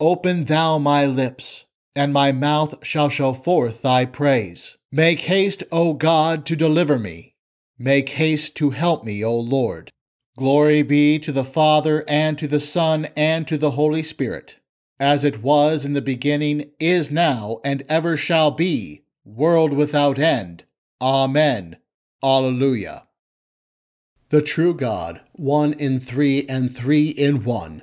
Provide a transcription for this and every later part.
Open thou my lips, and my mouth shall show forth thy praise. Make haste, O God, to deliver me. Make haste to help me, O Lord. Glory be to the Father, and to the Son, and to the Holy Spirit, as it was in the beginning, is now, and ever shall be, world without end. Amen. Alleluia. The true God, one in three and three in one.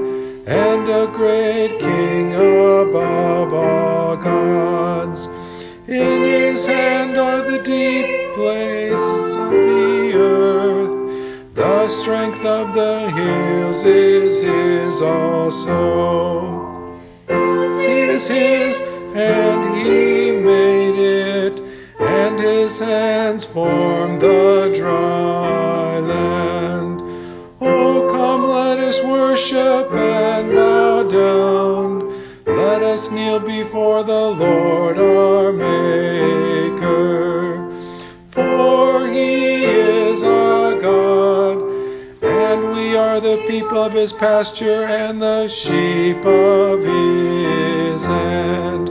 and a great King above all gods. In his hand are the deep places of the earth. The strength of the hills is his also. Sea is his, and he made it, and his hands formed the dry land. Oh, come, let us worship before the Lord our Maker. For he is our God, and we are the people of his pasture and the sheep of his hand.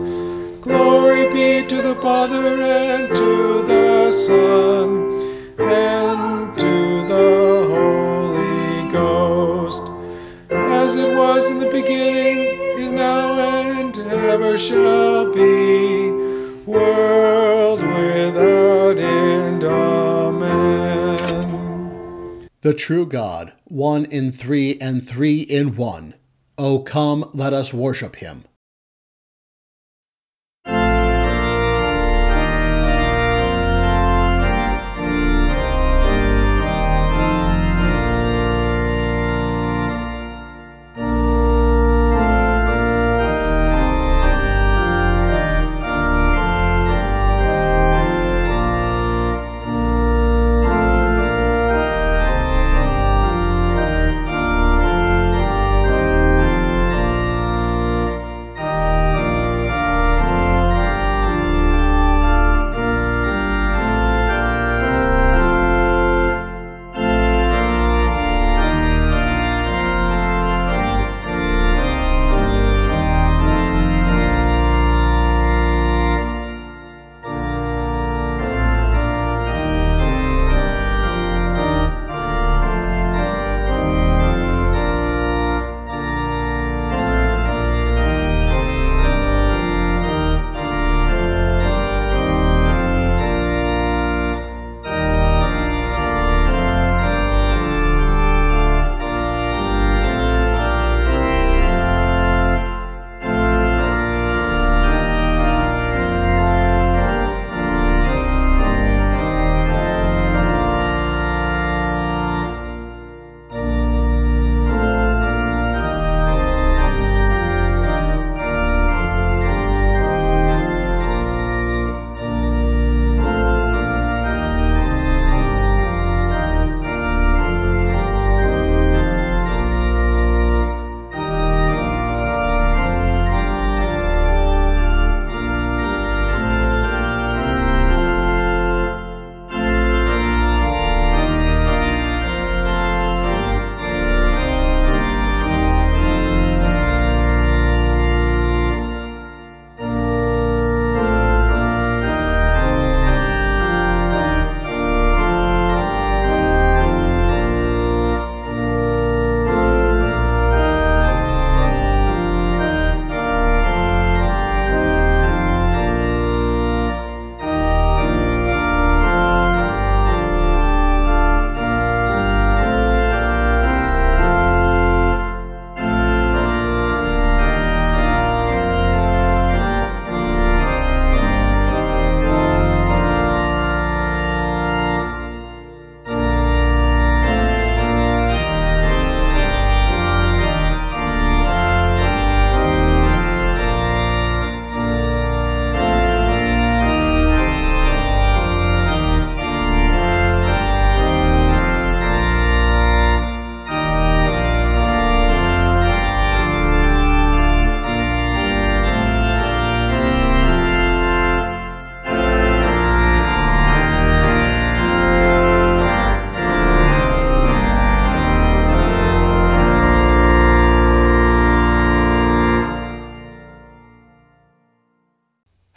Glory be to the Father and to the Son shall be. The true God, one in three and three in one. O come, let us worship him.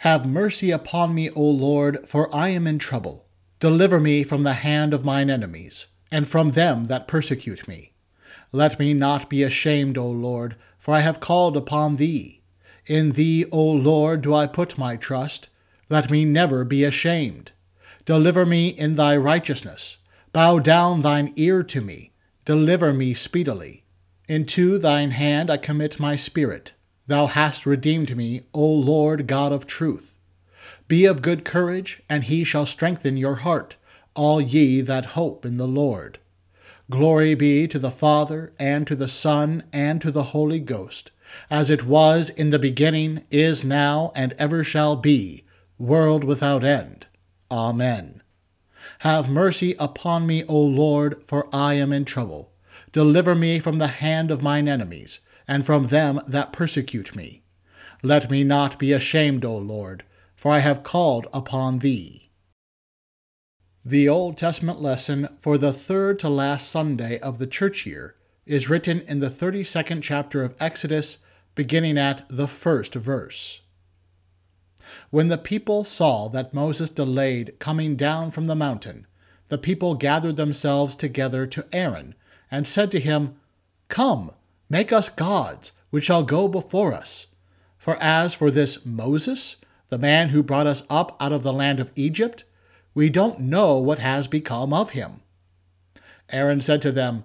Have mercy upon me, O Lord, for I am in trouble. Deliver me from the hand of mine enemies, and from them that persecute me. Let me not be ashamed, O Lord, for I have called upon thee. In thee, O Lord, do I put my trust. Let me never be ashamed. Deliver me in thy righteousness. Bow down thine ear to me. Deliver me speedily. Into thine hand I commit my spirit. Thou hast redeemed me, O Lord God of truth. Be of good courage, and he shall strengthen your heart, all ye that hope in the Lord. Glory be to the Father, and to the Son, and to the Holy Ghost, as it was in the beginning, is now, and ever shall be, world without end. Amen. Have mercy upon me, O Lord, for I am in trouble. Deliver me from the hand of mine enemies and from them that persecute me. Let me not be ashamed, O Lord, for I have called upon thee. The Old Testament lesson for the third to last Sunday of the church year is written in the 32nd chapter of Exodus, beginning at the first verse. When the people saw that Moses delayed coming down from the mountain, the people gathered themselves together to Aaron, and said to him, Come, Make us gods, which shall go before us. For as for this Moses, the man who brought us up out of the land of Egypt, we don't know what has become of him. Aaron said to them,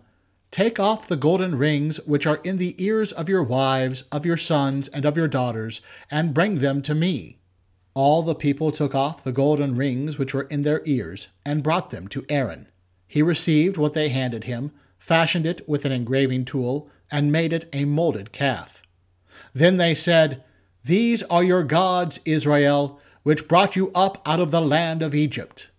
Take off the golden rings which are in the ears of your wives, of your sons, and of your daughters, and bring them to me. All the people took off the golden rings which were in their ears, and brought them to Aaron. He received what they handed him, fashioned it with an engraving tool, and made it a molded calf. Then they said, These are your gods, Israel, which brought you up out of the land of Egypt.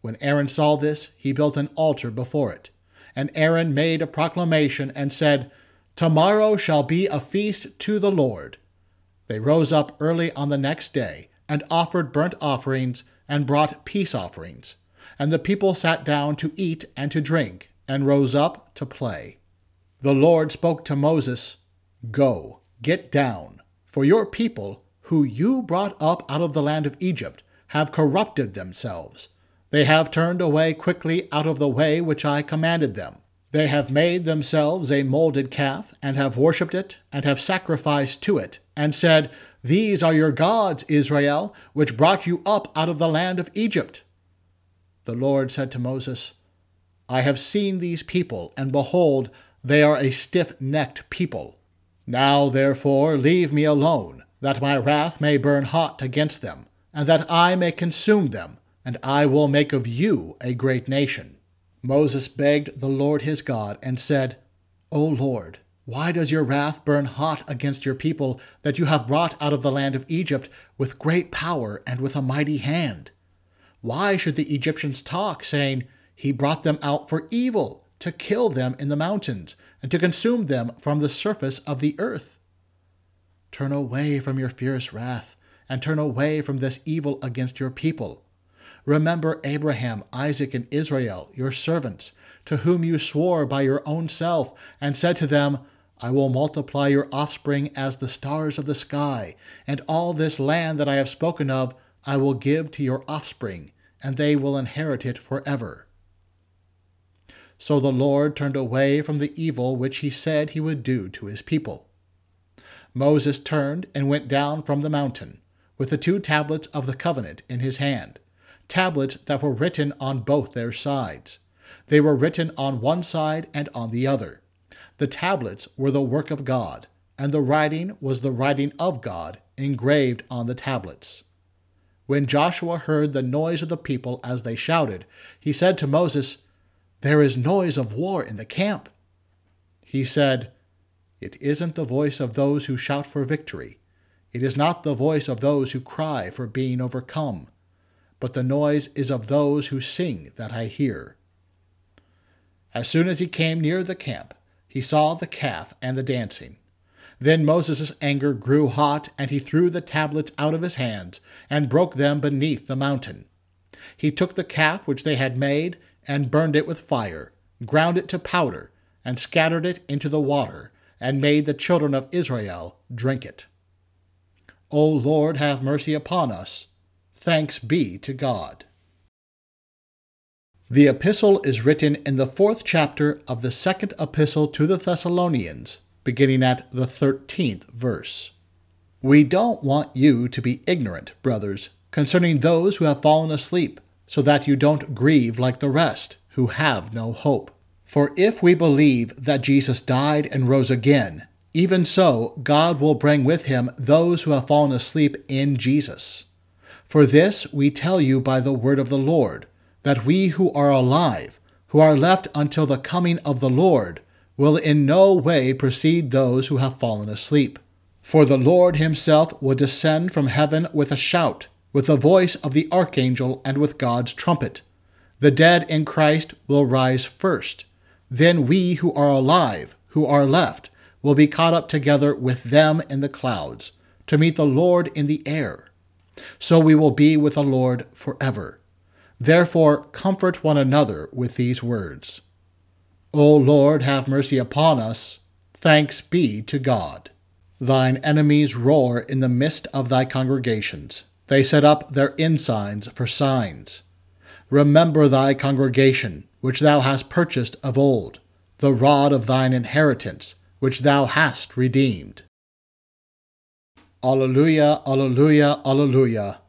When Aaron saw this, he built an altar before it. And Aaron made a proclamation and said, Tomorrow shall be a feast to the Lord. They rose up early on the next day, and offered burnt offerings, and brought peace offerings. And the people sat down to eat and to drink, and rose up to play. The Lord spoke to Moses, Go, get down, for your people, who you brought up out of the land of Egypt, have corrupted themselves. They have turned away quickly out of the way which I commanded them. They have made themselves a molded calf, and have worshipped it, and have sacrificed to it, and said, These are your gods, Israel, which brought you up out of the land of Egypt. The Lord said to Moses, I have seen these people, and behold, they are a stiff necked people. Now, therefore, leave me alone, that my wrath may burn hot against them, and that I may consume them, and I will make of you a great nation. Moses begged the Lord his God, and said, O Lord, why does your wrath burn hot against your people that you have brought out of the land of Egypt with great power and with a mighty hand? Why should the Egyptians talk, saying, He brought them out for evil? To kill them in the mountains, and to consume them from the surface of the earth. Turn away from your fierce wrath, and turn away from this evil against your people. Remember Abraham, Isaac, and Israel, your servants, to whom you swore by your own self, and said to them, I will multiply your offspring as the stars of the sky, and all this land that I have spoken of I will give to your offspring, and they will inherit it forever. So the Lord turned away from the evil which he said he would do to his people. Moses turned and went down from the mountain, with the two tablets of the covenant in his hand, tablets that were written on both their sides. They were written on one side and on the other. The tablets were the work of God, and the writing was the writing of God engraved on the tablets. When Joshua heard the noise of the people as they shouted, he said to Moses, there is noise of war in the camp. He said, It isn't the voice of those who shout for victory. It is not the voice of those who cry for being overcome, but the noise is of those who sing that I hear. As soon as he came near the camp, he saw the calf and the dancing. Then Moses' anger grew hot, and he threw the tablets out of his hands, and broke them beneath the mountain. He took the calf which they had made, and burned it with fire, ground it to powder, and scattered it into the water, and made the children of Israel drink it. O Lord, have mercy upon us. Thanks be to God. The epistle is written in the fourth chapter of the second epistle to the Thessalonians, beginning at the thirteenth verse. We don't want you to be ignorant, brothers, concerning those who have fallen asleep, so that you don't grieve like the rest, who have no hope. For if we believe that Jesus died and rose again, even so God will bring with him those who have fallen asleep in Jesus. For this we tell you by the word of the Lord, that we who are alive, who are left until the coming of the Lord, will in no way precede those who have fallen asleep. For the Lord himself will descend from heaven with a shout, with the voice of the archangel, and with God's trumpet. The dead in Christ will rise first. Then we who are alive, who are left, will be caught up together with them in the clouds, to meet the Lord in the air. So we will be with the Lord forever. Therefore, comfort one another with these words O Lord, have mercy upon us. Thanks be to God. Thine enemies roar in the midst of thy congregations. They set up their ensigns for signs. Remember thy congregation, which thou hast purchased of old, the rod of thine inheritance, which thou hast redeemed. Alleluia, Alleluia, Alleluia.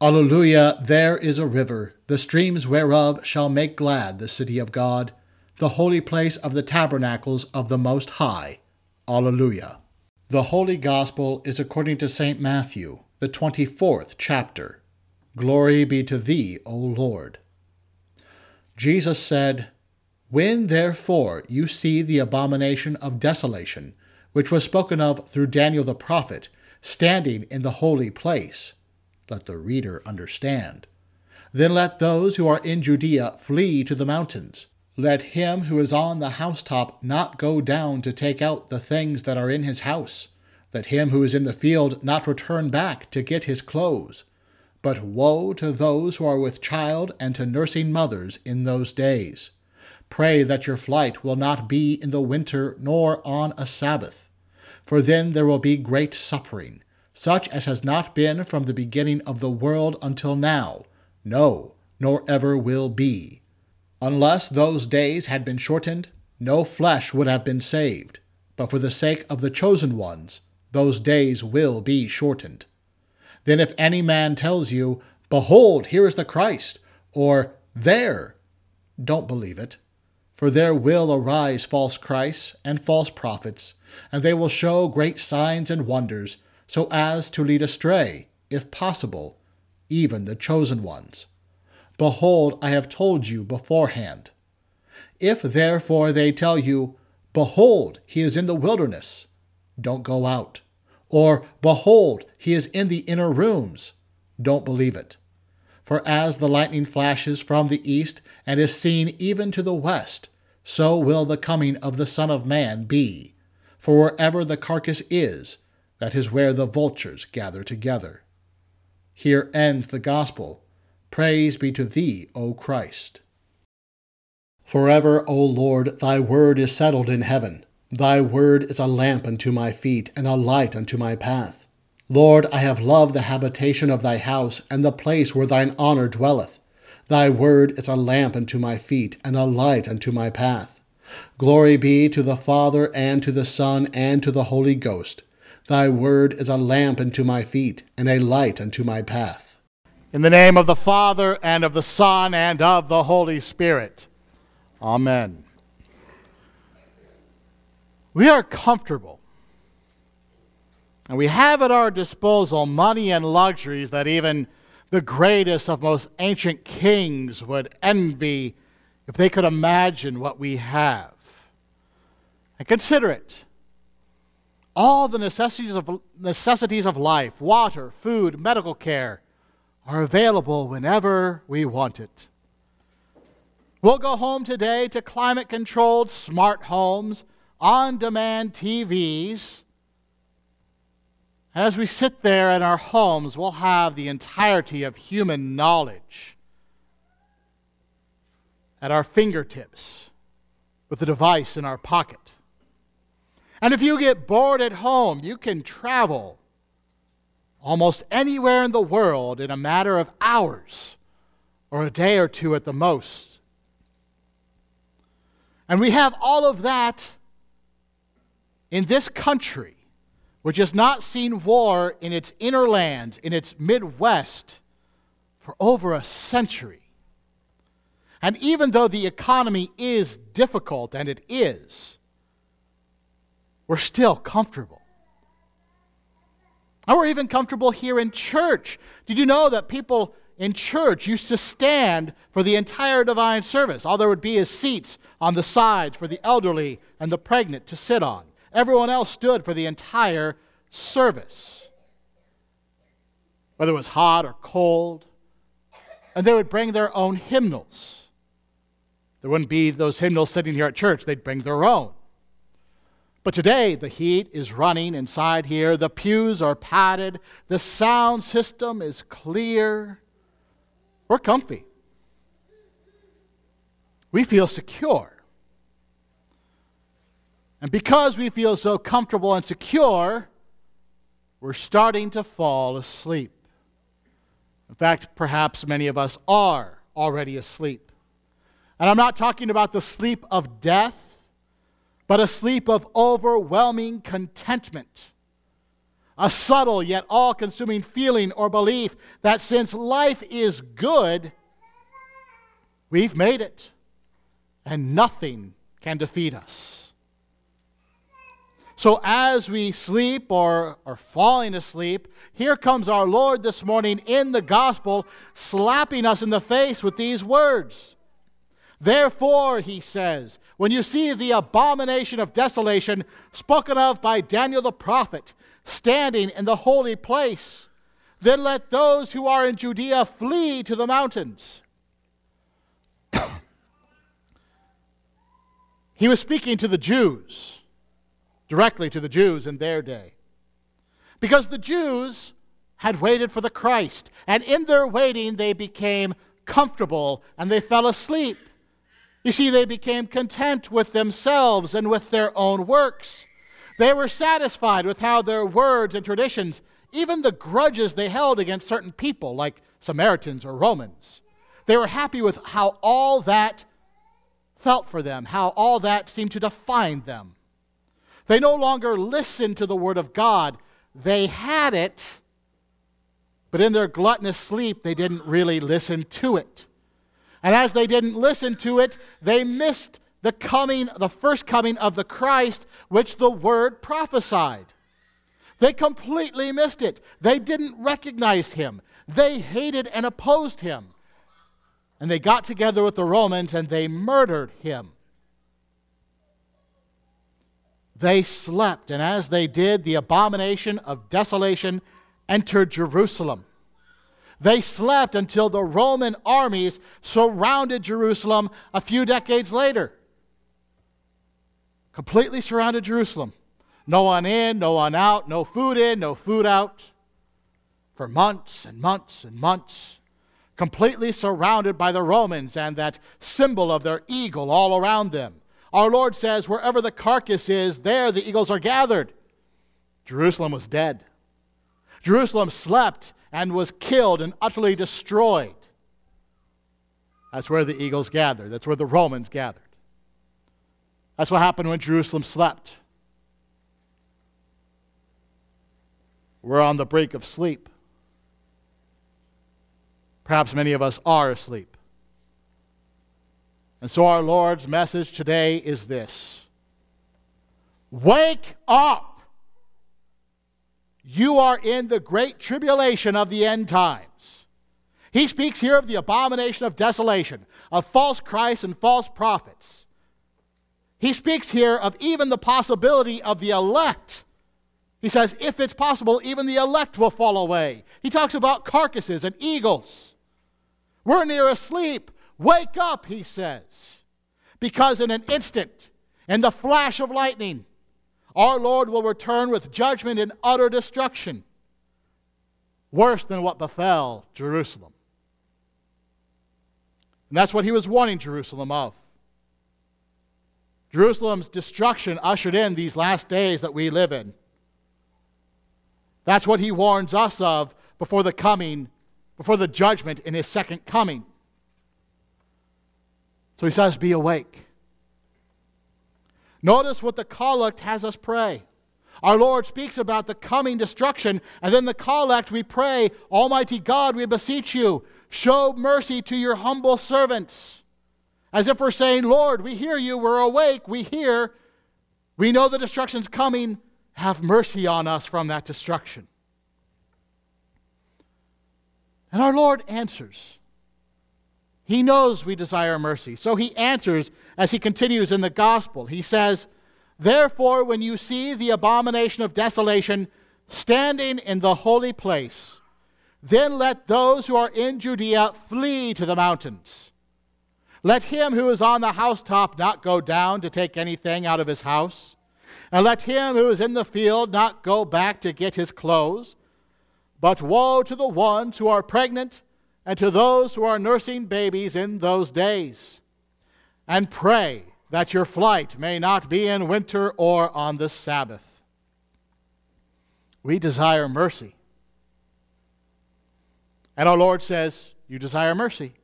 Alleluia, there is a river, the streams whereof shall make glad the city of God, the holy place of the tabernacles of the Most High. Alleluia. The Holy Gospel is according to St. Matthew, the 24th chapter. Glory be to thee, O Lord. Jesus said, When therefore you see the abomination of desolation, which was spoken of through Daniel the prophet, standing in the holy place, let the reader understand. Then let those who are in Judea flee to the mountains. Let him who is on the housetop not go down to take out the things that are in his house. Let him who is in the field not return back to get his clothes. But woe to those who are with child and to nursing mothers in those days. Pray that your flight will not be in the winter nor on a Sabbath. For then there will be great suffering, such as has not been from the beginning of the world until now, no, nor ever will be Unless those days had been shortened, no flesh would have been saved, but for the sake of the chosen ones, those days will be shortened. Then if any man tells you, Behold, here is the Christ, or There, don't believe it. For there will arise false Christs and false prophets, and they will show great signs and wonders, so as to lead astray, if possible, even the chosen ones. Behold, I have told you beforehand. If therefore they tell you, Behold, he is in the wilderness, don't go out. Or, Behold, he is in the inner rooms, don't believe it. For as the lightning flashes from the east and is seen even to the west, so will the coming of the Son of Man be. For wherever the carcass is, that is where the vultures gather together. Here ends the gospel. Praise be to thee, O Christ. Forever, O Lord, thy word is settled in heaven. Thy word is a lamp unto my feet and a light unto my path. Lord, I have loved the habitation of thy house and the place where thine honor dwelleth. Thy word is a lamp unto my feet and a light unto my path. Glory be to the Father and to the Son and to the Holy Ghost. Thy word is a lamp unto my feet and a light unto my path. In the name of the Father, and of the Son, and of the Holy Spirit. Amen. We are comfortable. And we have at our disposal money and luxuries that even the greatest of most ancient kings would envy if they could imagine what we have. And consider it. All the necessities of, necessities of life water, food, medical care are available whenever we want it. We'll go home today to climate controlled smart homes, on demand TVs. And as we sit there in our homes, we'll have the entirety of human knowledge at our fingertips with the device in our pocket. And if you get bored at home, you can travel almost anywhere in the world in a matter of hours or a day or two at the most. And we have all of that in this country, which has not seen war in its inner lands, in its Midwest, for over a century. And even though the economy is difficult, and it is, we're still comfortable. And we're even comfortable here in church. Did you know that people in church used to stand for the entire divine service? All there would be is seats on the sides for the elderly and the pregnant to sit on. Everyone else stood for the entire service. Whether it was hot or cold. And they would bring their own hymnals. There wouldn't be those hymnals sitting here at church, they'd bring their own. But today, the heat is running inside here, the pews are padded, the sound system is clear. We're comfy. We feel secure. And because we feel so comfortable and secure, we're starting to fall asleep. In fact, perhaps many of us are already asleep. And I'm not talking about the sleep of death, but a sleep of overwhelming contentment. A subtle yet all consuming feeling or belief that since life is good, we've made it and nothing can defeat us. So, as we sleep or are falling asleep, here comes our Lord this morning in the gospel, slapping us in the face with these words. Therefore, he says, when you see the abomination of desolation spoken of by Daniel the prophet standing in the holy place, then let those who are in Judea flee to the mountains. he was speaking to the Jews, directly to the Jews in their day. Because the Jews had waited for the Christ, and in their waiting, they became comfortable and they fell asleep. You see, they became content with themselves and with their own works. They were satisfied with how their words and traditions, even the grudges they held against certain people, like Samaritans or Romans, they were happy with how all that felt for them, how all that seemed to define them. They no longer listened to the Word of God. They had it, but in their gluttonous sleep, they didn't really listen to it. And as they didn't listen to it, they missed the coming, the first coming of the Christ, which the Word prophesied. They completely missed it. They didn't recognize him. They hated and opposed him. And they got together with the Romans and they murdered him. They slept, and as they did, the abomination of desolation entered Jerusalem. They slept until the Roman armies surrounded Jerusalem a few decades later. Completely surrounded Jerusalem. No one in, no one out, no food in, no food out. For months and months and months. Completely surrounded by the Romans and that symbol of their eagle all around them. Our Lord says, wherever the carcass is, there the eagles are gathered. Jerusalem was dead. Jerusalem slept and was killed and utterly destroyed. That's where the eagles gathered. That's where the Romans gathered. That's what happened when Jerusalem slept. We're on the brink of sleep. Perhaps many of us are asleep. And so our Lord's message today is this Wake up! You are in the great tribulation of the end times. He speaks here of the abomination of desolation, of false Christs and false prophets. He speaks here of even the possibility of the elect. He says, if it's possible, even the elect will fall away. He talks about carcasses and eagles. We're near asleep. Wake up, he says. Because in an instant, in the flash of lightning, our Lord will return with judgment and utter destruction, worse than what befell Jerusalem. And that's what he was warning Jerusalem of. Jerusalem's destruction ushered in these last days that we live in. That's what he warns us of before the coming, before the judgment in his second coming. So he says, Be awake. Notice what the collect has us pray. Our Lord speaks about the coming destruction, and then the collect we pray, Almighty God, we beseech you, show mercy to your humble servants. As if we're saying, Lord, we hear you, we're awake, we hear, we know the destruction's coming, have mercy on us from that destruction. And our Lord answers. He knows we desire mercy. So he answers as he continues in the gospel. He says, Therefore, when you see the abomination of desolation standing in the holy place, then let those who are in Judea flee to the mountains. Let him who is on the housetop not go down to take anything out of his house, and let him who is in the field not go back to get his clothes. But woe to the ones who are pregnant and to those who are nursing babies in those days. And pray that your flight may not be in winter or on the Sabbath. We desire mercy. And our Lord says, You desire mercy.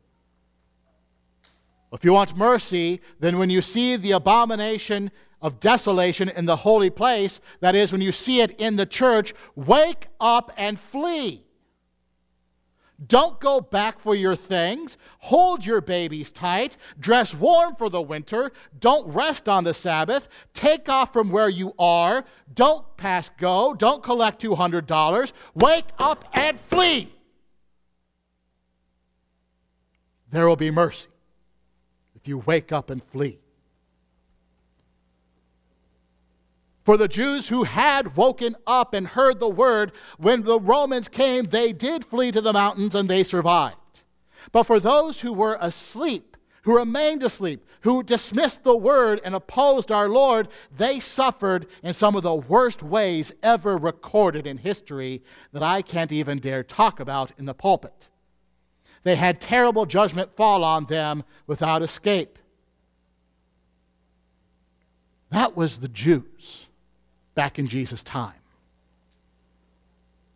If you want mercy, then when you see the abomination of desolation in the holy place, that is, when you see it in the church, wake up and flee. Don't go back for your things. Hold your babies tight. Dress warm for the winter. Don't rest on the Sabbath. Take off from where you are. Don't pass go. Don't collect $200. Wake up and flee. There will be mercy if you wake up and flee. For the Jews who had woken up and heard the word, when the Romans came, they did flee to the mountains and they survived. But for those who were asleep, who remained asleep, who dismissed the word and opposed our Lord, they suffered in some of the worst ways ever recorded in history that I can't even dare talk about in the pulpit. They had terrible judgment fall on them without escape. That was the Jews back in Jesus' time.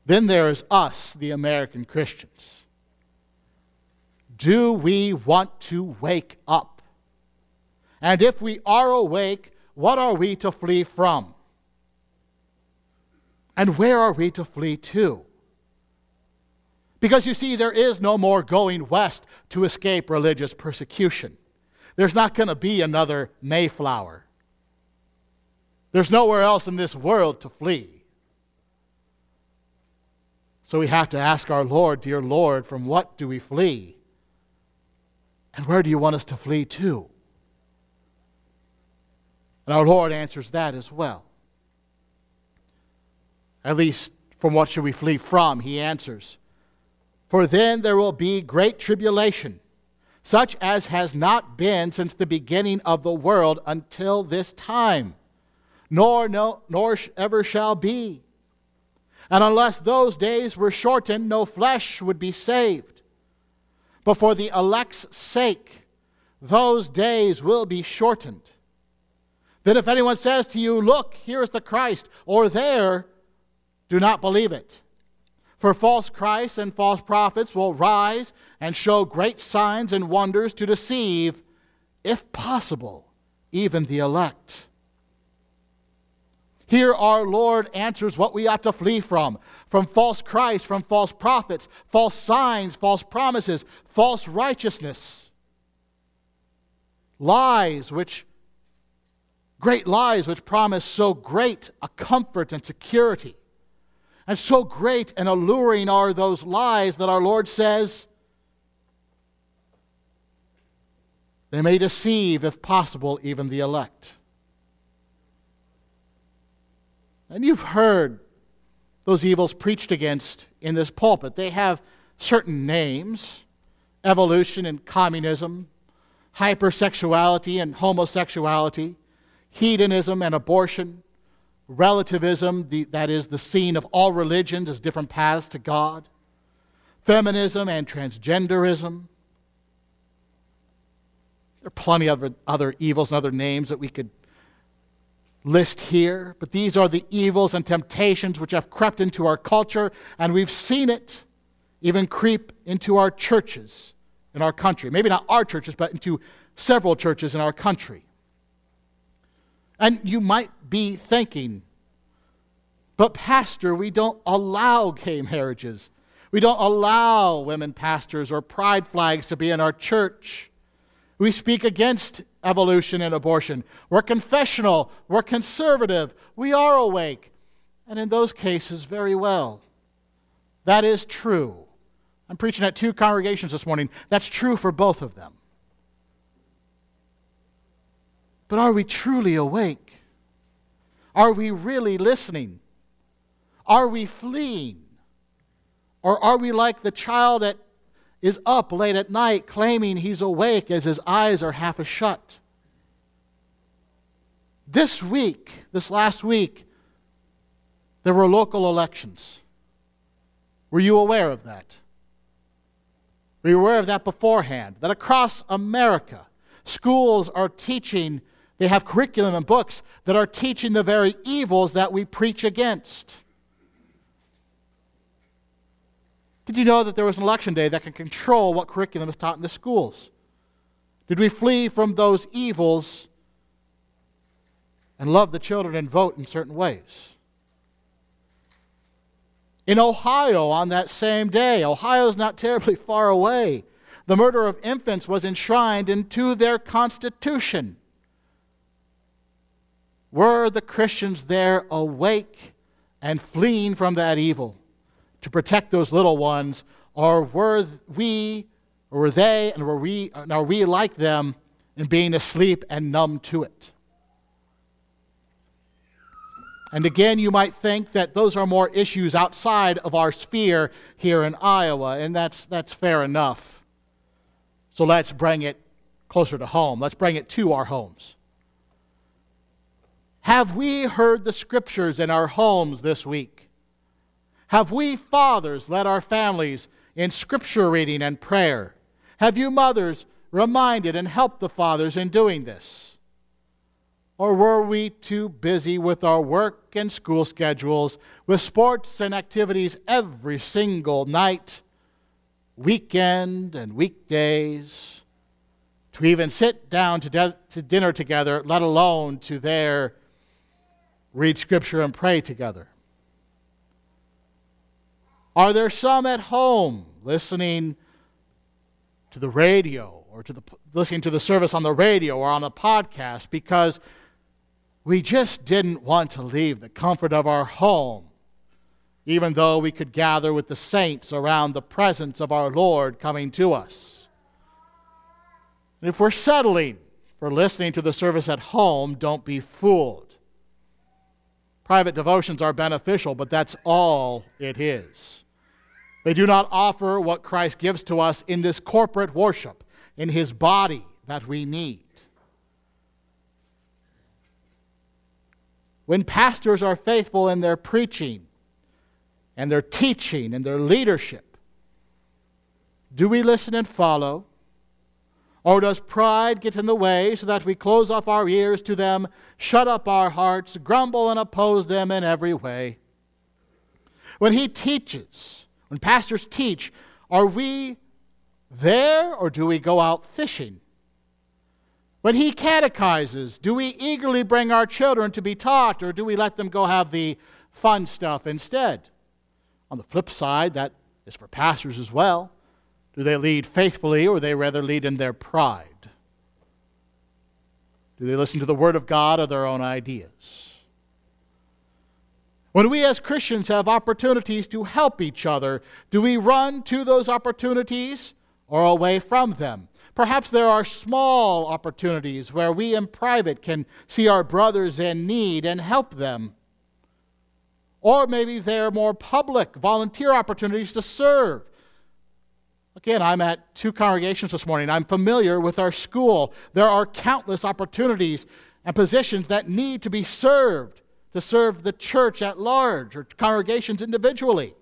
Then there is us, the American Christians. Do we want to wake up? And if we are awake, what are we to flee from? And where are we to flee to? Because you see, there is no more going west to escape religious persecution. There's not going to be another Mayflower. There's nowhere else in this world to flee. So we have to ask our Lord, Dear Lord, from what do we flee? And where do you want us to flee to? And our Lord answers that as well. At least, from what should we flee from? He answers, For then there will be great tribulation, such as has not been since the beginning of the world until this time nor, no, nor ever shall be. And unless those days were shortened, no flesh would be saved. But for the elect's sake, those days will be shortened. Then if anyone says to you, Look, here is the Christ, or there, do not believe it. For false Christs and false prophets will rise and show great signs and wonders to deceive, if possible, even the elect. Here, our Lord answers what we ought to flee from from false Christ, from false prophets, false signs, false promises, false righteousness, lies, which, great lies, which promise so great a comfort and security. And so great and alluring are those lies that our Lord says they may deceive, if possible, even the elect. And you've heard those evils preached against in this pulpit. They have certain names evolution and communism, hypersexuality and homosexuality, hedonism and abortion, relativism, the, that is, the scene of all religions as different paths to God, feminism and transgenderism. There are plenty of other evils and other names that we could list here, but these are the evils and temptations which have crept into our culture, and we've seen it even creep into our churches in our country. Maybe not our churches, but into several churches in our country. And you might be thinking, but, Pastor, we don't allow gay marriages. We don't allow women pastors or pride flags to be in our church. We speak against evolution and abortion. We're confessional. We're conservative. We are awake. And in those cases, very well. That is true. I'm preaching at two congregations this morning. That's true for both of them. But are we truly awake? Are we really listening? Are we fleeing? Or are we like the child that is up late at night claiming he's awake as his eyes are half a shut? This week, this last week, there were local elections. Were you aware of that? Were you aware of that beforehand? That across America, schools are teaching, they have curriculum and books that are teaching the very evils that we preach against. Did you know that there was an election day that can control what curriculum is taught in the schools? Did we flee from those evils and love the children and vote in certain ways? In Ohio, on that same day, Ohio is not terribly far away. The murder of infants was enshrined into their constitution. Were the Christians there awake and fleeing from that evil to protect those little ones, or were we, or were they, and were we, and are we like them in being asleep and numb to it? And again, you might think that those are more issues outside of our sphere here in Iowa, and that's, that's fair enough. So let's bring it closer to home. Let's bring it to our homes. Have we heard the scriptures in our homes this week? Have we fathers led our families in scripture reading and prayer? Have you mothers reminded and helped the fathers in doing this? Or were we too busy with our work and school schedules, with sports and activities every single night, weekend and weekdays, to even sit down to, de- to dinner together, let alone to there read scripture and pray together? Are there some at home listening to the radio or to the, listening to the service on the radio or on a podcast because we just didn't want to leave the comfort of our home, even though we could gather with the saints around the presence of our Lord coming to us. And if we're settling for listening to the service at home, don't be fooled. Private devotions are beneficial, but that's all it is. They do not offer what Christ gives to us in this corporate worship, in his body that we need. When pastors are faithful in their preaching and their teaching and their leadership, do we listen and follow? Or does pride get in the way so that we close off our ears to them, shut up our hearts, grumble and oppose them in every way? When he teaches, when pastors teach, are we there or do we go out fishing? When he catechizes, do we eagerly bring our children to be taught, or do we let them go have the fun stuff instead? On the flip side, that is for pastors as well. Do they lead faithfully, or they rather lead in their pride? Do they listen to the Word of God or their own ideas? When we as Christians have opportunities to help each other, do we run to those opportunities or away from them? Perhaps there are small opportunities where we in private can see our brothers in need and help them. Or maybe there are more public volunteer opportunities to serve. Again, I'm at two congregations this morning. I'm familiar with our school. There are countless opportunities and positions that need to be served to serve the church at large or congregations individually,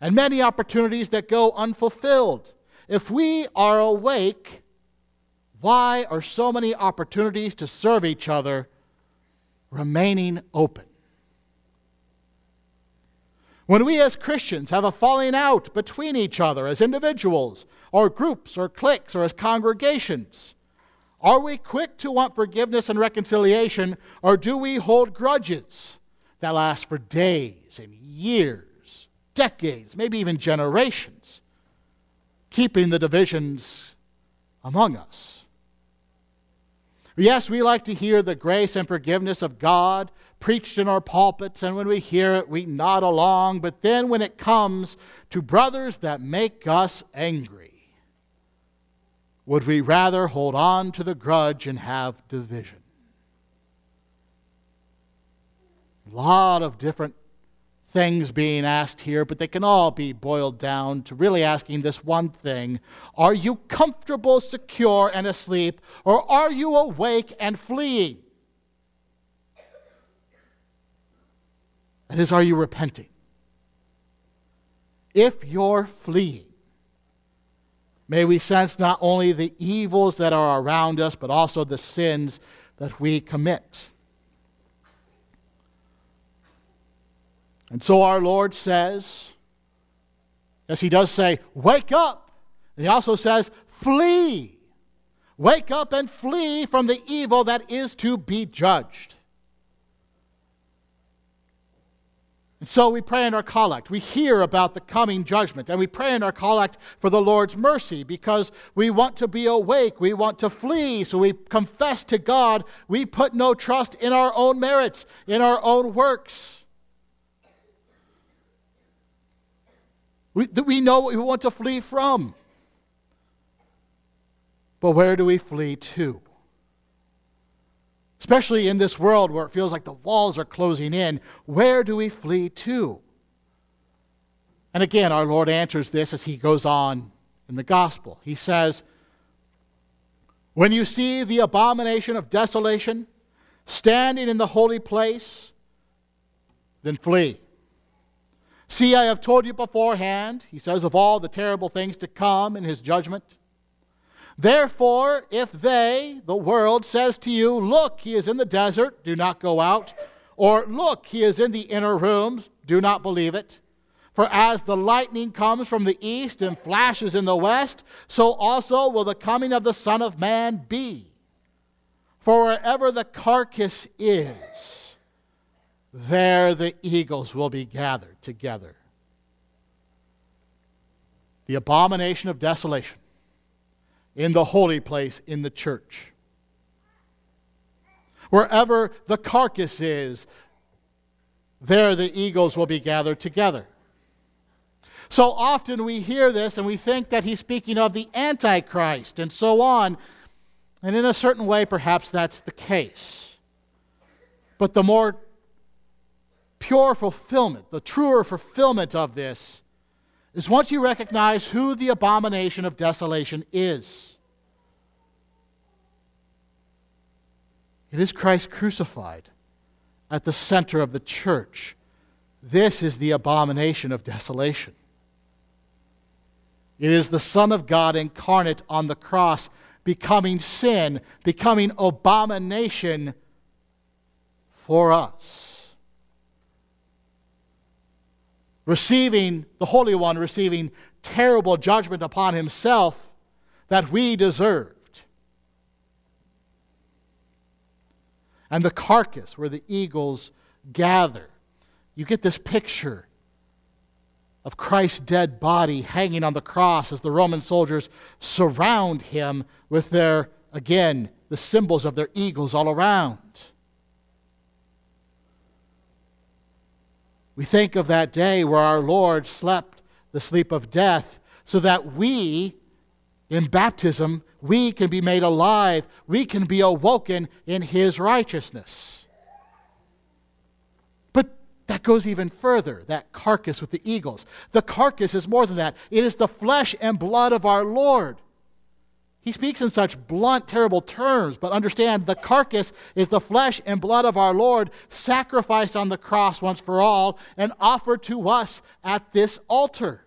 and many opportunities that go unfulfilled. If we are awake, why are so many opportunities to serve each other remaining open. When we as Christians have a falling out between each other as individuals, or groups, or cliques, or as congregations, are we quick to want forgiveness and reconciliation, or do we hold grudges that last for days and years, decades, maybe even generations, keeping the divisions among us? Yes, we like to hear the grace and forgiveness of God preached in our pulpits, and when we hear it, we nod along. But then when it comes to brothers that make us angry, would we rather hold on to the grudge and have division? A lot of different things being asked here, but they can all be boiled down to really asking this one thing Are you comfortable, secure, and asleep, or are you awake and fleeing? That is, are you repenting? If you're fleeing, may we sense not only the evils that are around us, but also the sins that we commit. And so our Lord says, as He does say, wake up. And He also says, flee. Wake up and flee from the evil that is to be judged. And so we pray in our collect. We hear about the coming judgment, and we pray in our collect for the Lord's mercy because we want to be awake. We want to flee. So we confess to God we put no trust in our own merits, in our own works. We, we know what we want to flee from. But where do we flee to? Especially in this world where it feels like the walls are closing in, where do we flee to? And again, our Lord answers this as he goes on in the gospel. He says, When you see the abomination of desolation standing in the holy place, then flee. See, I have told you beforehand, he says, of all the terrible things to come in his judgment. Therefore, if they, the world, says to you, Look, he is in the desert, do not go out, or Look, he is in the inner rooms, do not believe it. For as the lightning comes from the east and flashes in the west, so also will the coming of the Son of Man be. For wherever the carcass is, there the eagles will be gathered together. The abomination of desolation in the holy place in the church. Wherever the carcass is, there the eagles will be gathered together. So often we hear this and we think that he's speaking of the Antichrist and so on. And in a certain way, perhaps that's the case. But the more pure fulfillment, the truer fulfillment of this, is once you recognize who the abomination of desolation is. It is Christ crucified at the center of the church. This is the abomination of desolation. It is the Son of God incarnate on the cross, becoming sin, becoming abomination for us. Receiving, the Holy One receiving terrible judgment upon himself that we deserved. And the carcass where the eagles gather. You get this picture of Christ's dead body hanging on the cross as the Roman soldiers surround him with their, again, the symbols of their eagles all around. We think of that day where our Lord slept the sleep of death so that we, in baptism, we can be made alive. We can be awoken in His righteousness. But that goes even further, that carcass with the eagles. The carcass is more than that, it is the flesh and blood of our Lord. He speaks in such blunt, terrible terms, but understand the carcass is the flesh and blood of our Lord, sacrificed on the cross once for all, and offered to us at this altar.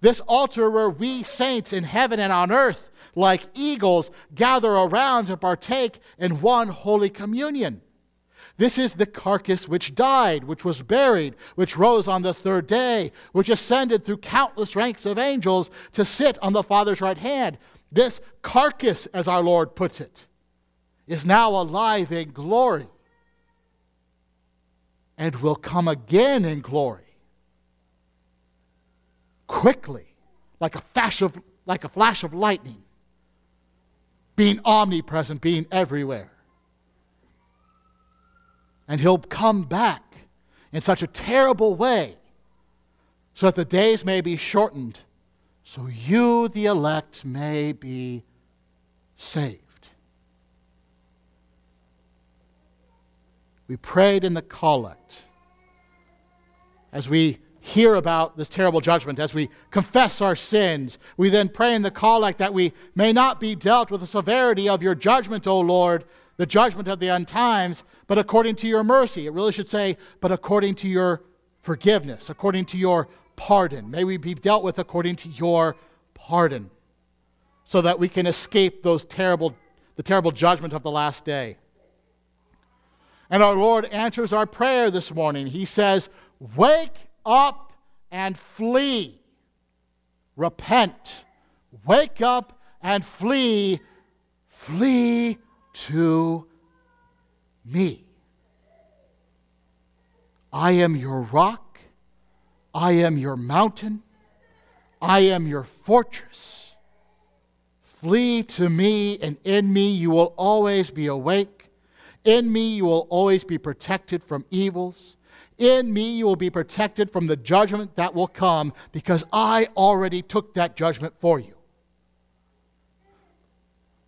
This altar where we saints in heaven and on earth, like eagles, gather around to partake in one holy communion. This is the carcass which died, which was buried, which rose on the third day, which ascended through countless ranks of angels to sit on the Father's right hand. This carcass, as our Lord puts it, is now alive in glory and will come again in glory quickly, like a flash of, like a flash of lightning, being omnipresent, being everywhere. And he'll come back in such a terrible way so that the days may be shortened, so you, the elect, may be saved. We prayed in the collect as we hear about this terrible judgment, as we confess our sins, we then pray in the collect that we may not be dealt with the severity of your judgment, O Lord, the judgment of the end times, but according to your mercy. It really should say, but according to your forgiveness, according to your pardon. May we be dealt with according to your pardon, so that we can escape those terrible, the terrible judgment of the last day. And our Lord answers our prayer this morning. He says, Wake up and flee. Repent. Wake up and flee. Flee to me. I am your rock. I am your mountain. I am your fortress. Flee to me, and in me you will always be awake. In me you will always be protected from evils. In me you will be protected from the judgment that will come because I already took that judgment for you.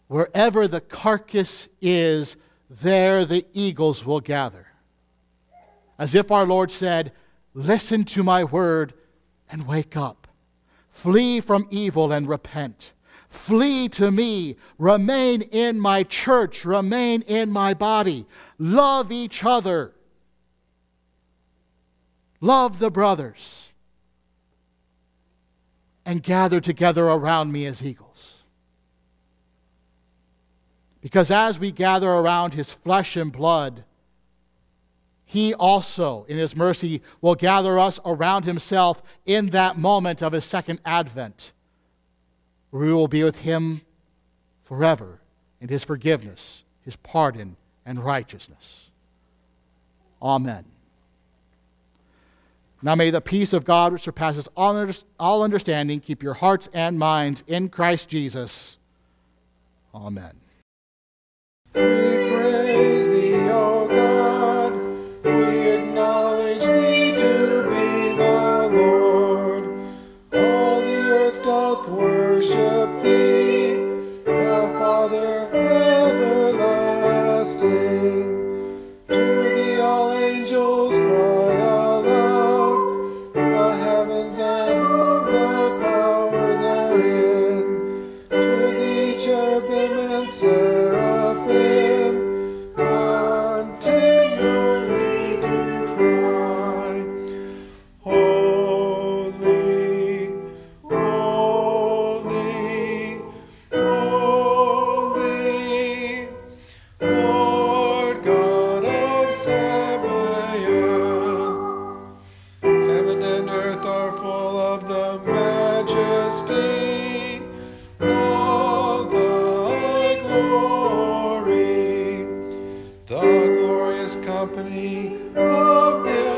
Wherever the carcass is, there the eagles will gather. As if our Lord said, Listen to my word and wake up. Flee from evil and repent. Flee to me. Remain in my church. Remain in my body. Love each other love the brothers, and gather together around me as eagles. Because as we gather around his flesh and blood, he also, in his mercy, will gather us around himself in that moment of his second advent, where we will be with him forever in his forgiveness, his pardon, and righteousness. Amen. Now may the peace of God, which surpasses all understanding, keep your hearts and minds in Christ Jesus. Amen. We of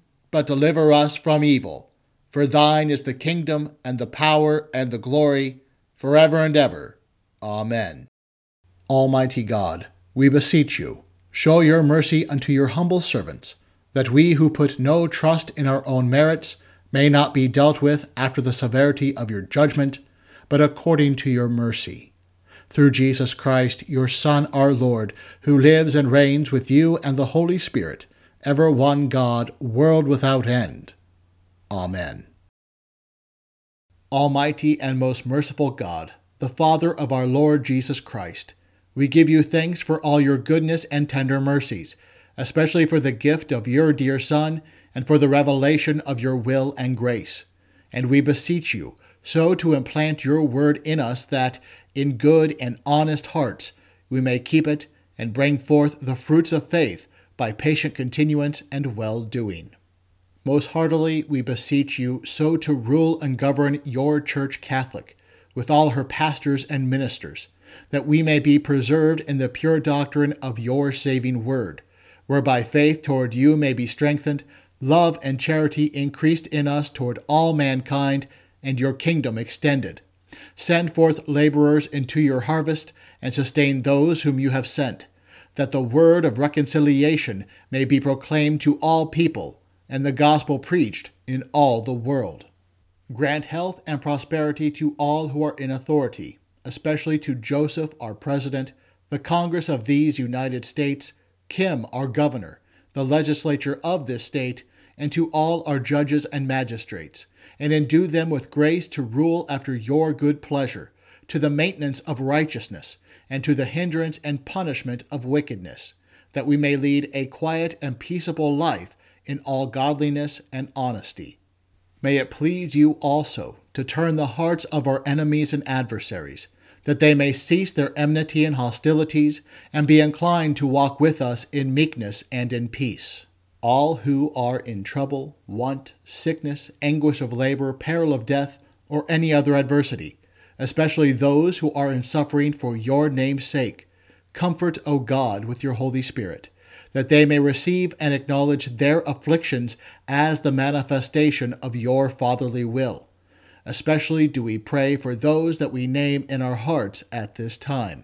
but deliver us from evil. For thine is the kingdom, and the power, and the glory, forever and ever. Amen. Almighty God, we beseech you, show your mercy unto your humble servants, that we who put no trust in our own merits may not be dealt with after the severity of your judgment, but according to your mercy. Through Jesus Christ, your Son, our Lord, who lives and reigns with you and the Holy Spirit, ever one God, world without end. Amen. Almighty and most merciful God, the Father of our Lord Jesus Christ, we give you thanks for all your goodness and tender mercies, especially for the gift of your dear Son and for the revelation of your will and grace. And we beseech you so to implant your word in us that, in good and honest hearts, we may keep it and bring forth the fruits of faith by patient continuance and well doing. Most heartily we beseech you so to rule and govern your Church Catholic, with all her pastors and ministers, that we may be preserved in the pure doctrine of your saving word, whereby faith toward you may be strengthened, love and charity increased in us toward all mankind, and your kingdom extended. Send forth laborers into your harvest, and sustain those whom you have sent, that the word of reconciliation may be proclaimed to all people, and the gospel preached in all the world. Grant health and prosperity to all who are in authority, especially to Joseph, our President, the Congress of these United States, Kim, our Governor, the legislature of this state, and to all our judges and magistrates, and endue them with grace to rule after your good pleasure, to the maintenance of righteousness, and to the hindrance and punishment of wickedness, that we may lead a quiet and peaceable life in all godliness and honesty. May it please you also to turn the hearts of our enemies and adversaries, that they may cease their enmity and hostilities, and be inclined to walk with us in meekness and in peace. All who are in trouble, want, sickness, anguish of labor, peril of death, or any other adversity, especially those who are in suffering for your name's sake, comfort, O God, with your Holy Spirit that they may receive and acknowledge their afflictions as the manifestation of your fatherly will. Especially do we pray for those that we name in our hearts at this time.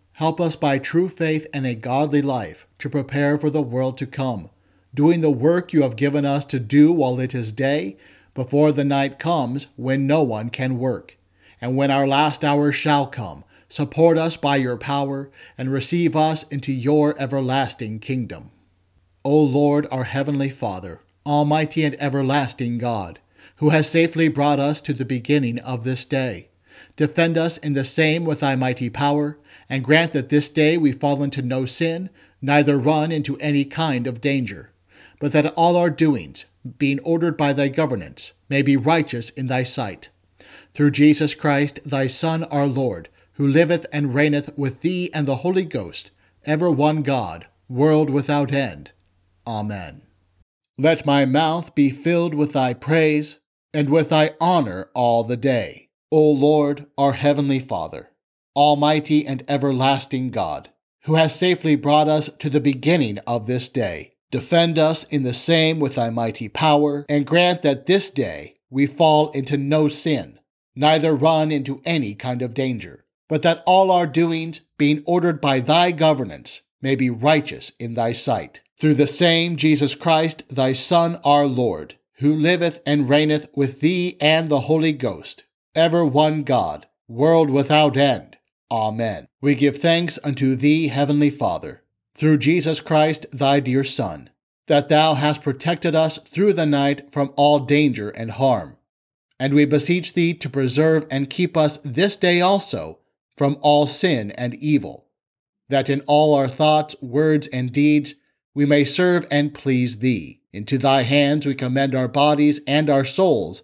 help us by true faith and a godly life to prepare for the world to come, doing the work you have given us to do while it is day, before the night comes when no one can work and when our last hour shall come, support us by your power, and receive us into your everlasting kingdom. O Lord, our heavenly Father, almighty and everlasting God, who has safely brought us to the beginning of this day, defend us in the same with thy mighty power, and grant that this day we fall into no sin, neither run into any kind of danger, but that all our doings, being ordered by thy governance, may be righteous in thy sight through Jesus Christ, thy Son, our Lord, who liveth and reigneth with thee and the Holy Ghost, ever one God, world without end. Amen. Let my mouth be filled with thy praise, and with thy honor all the day. O Lord, our heavenly Father, almighty and everlasting God, who has safely brought us to the beginning of this day, defend us in the same with thy mighty power, and grant that this day we fall into no sin neither run into any kind of danger, but that all our doings, being ordered by thy governance, may be righteous in thy sight. Through the same Jesus Christ, thy Son, our Lord, who liveth and reigneth with thee and the Holy Ghost, ever one God, world without end. Amen. We give thanks unto thee, Heavenly Father, through Jesus Christ, thy dear Son, that thou hast protected us through the night from all danger and harm and we beseech thee to preserve and keep us this day also from all sin and evil, that in all our thoughts, words, and deeds we may serve and please thee. Into thy hands we commend our bodies and our souls,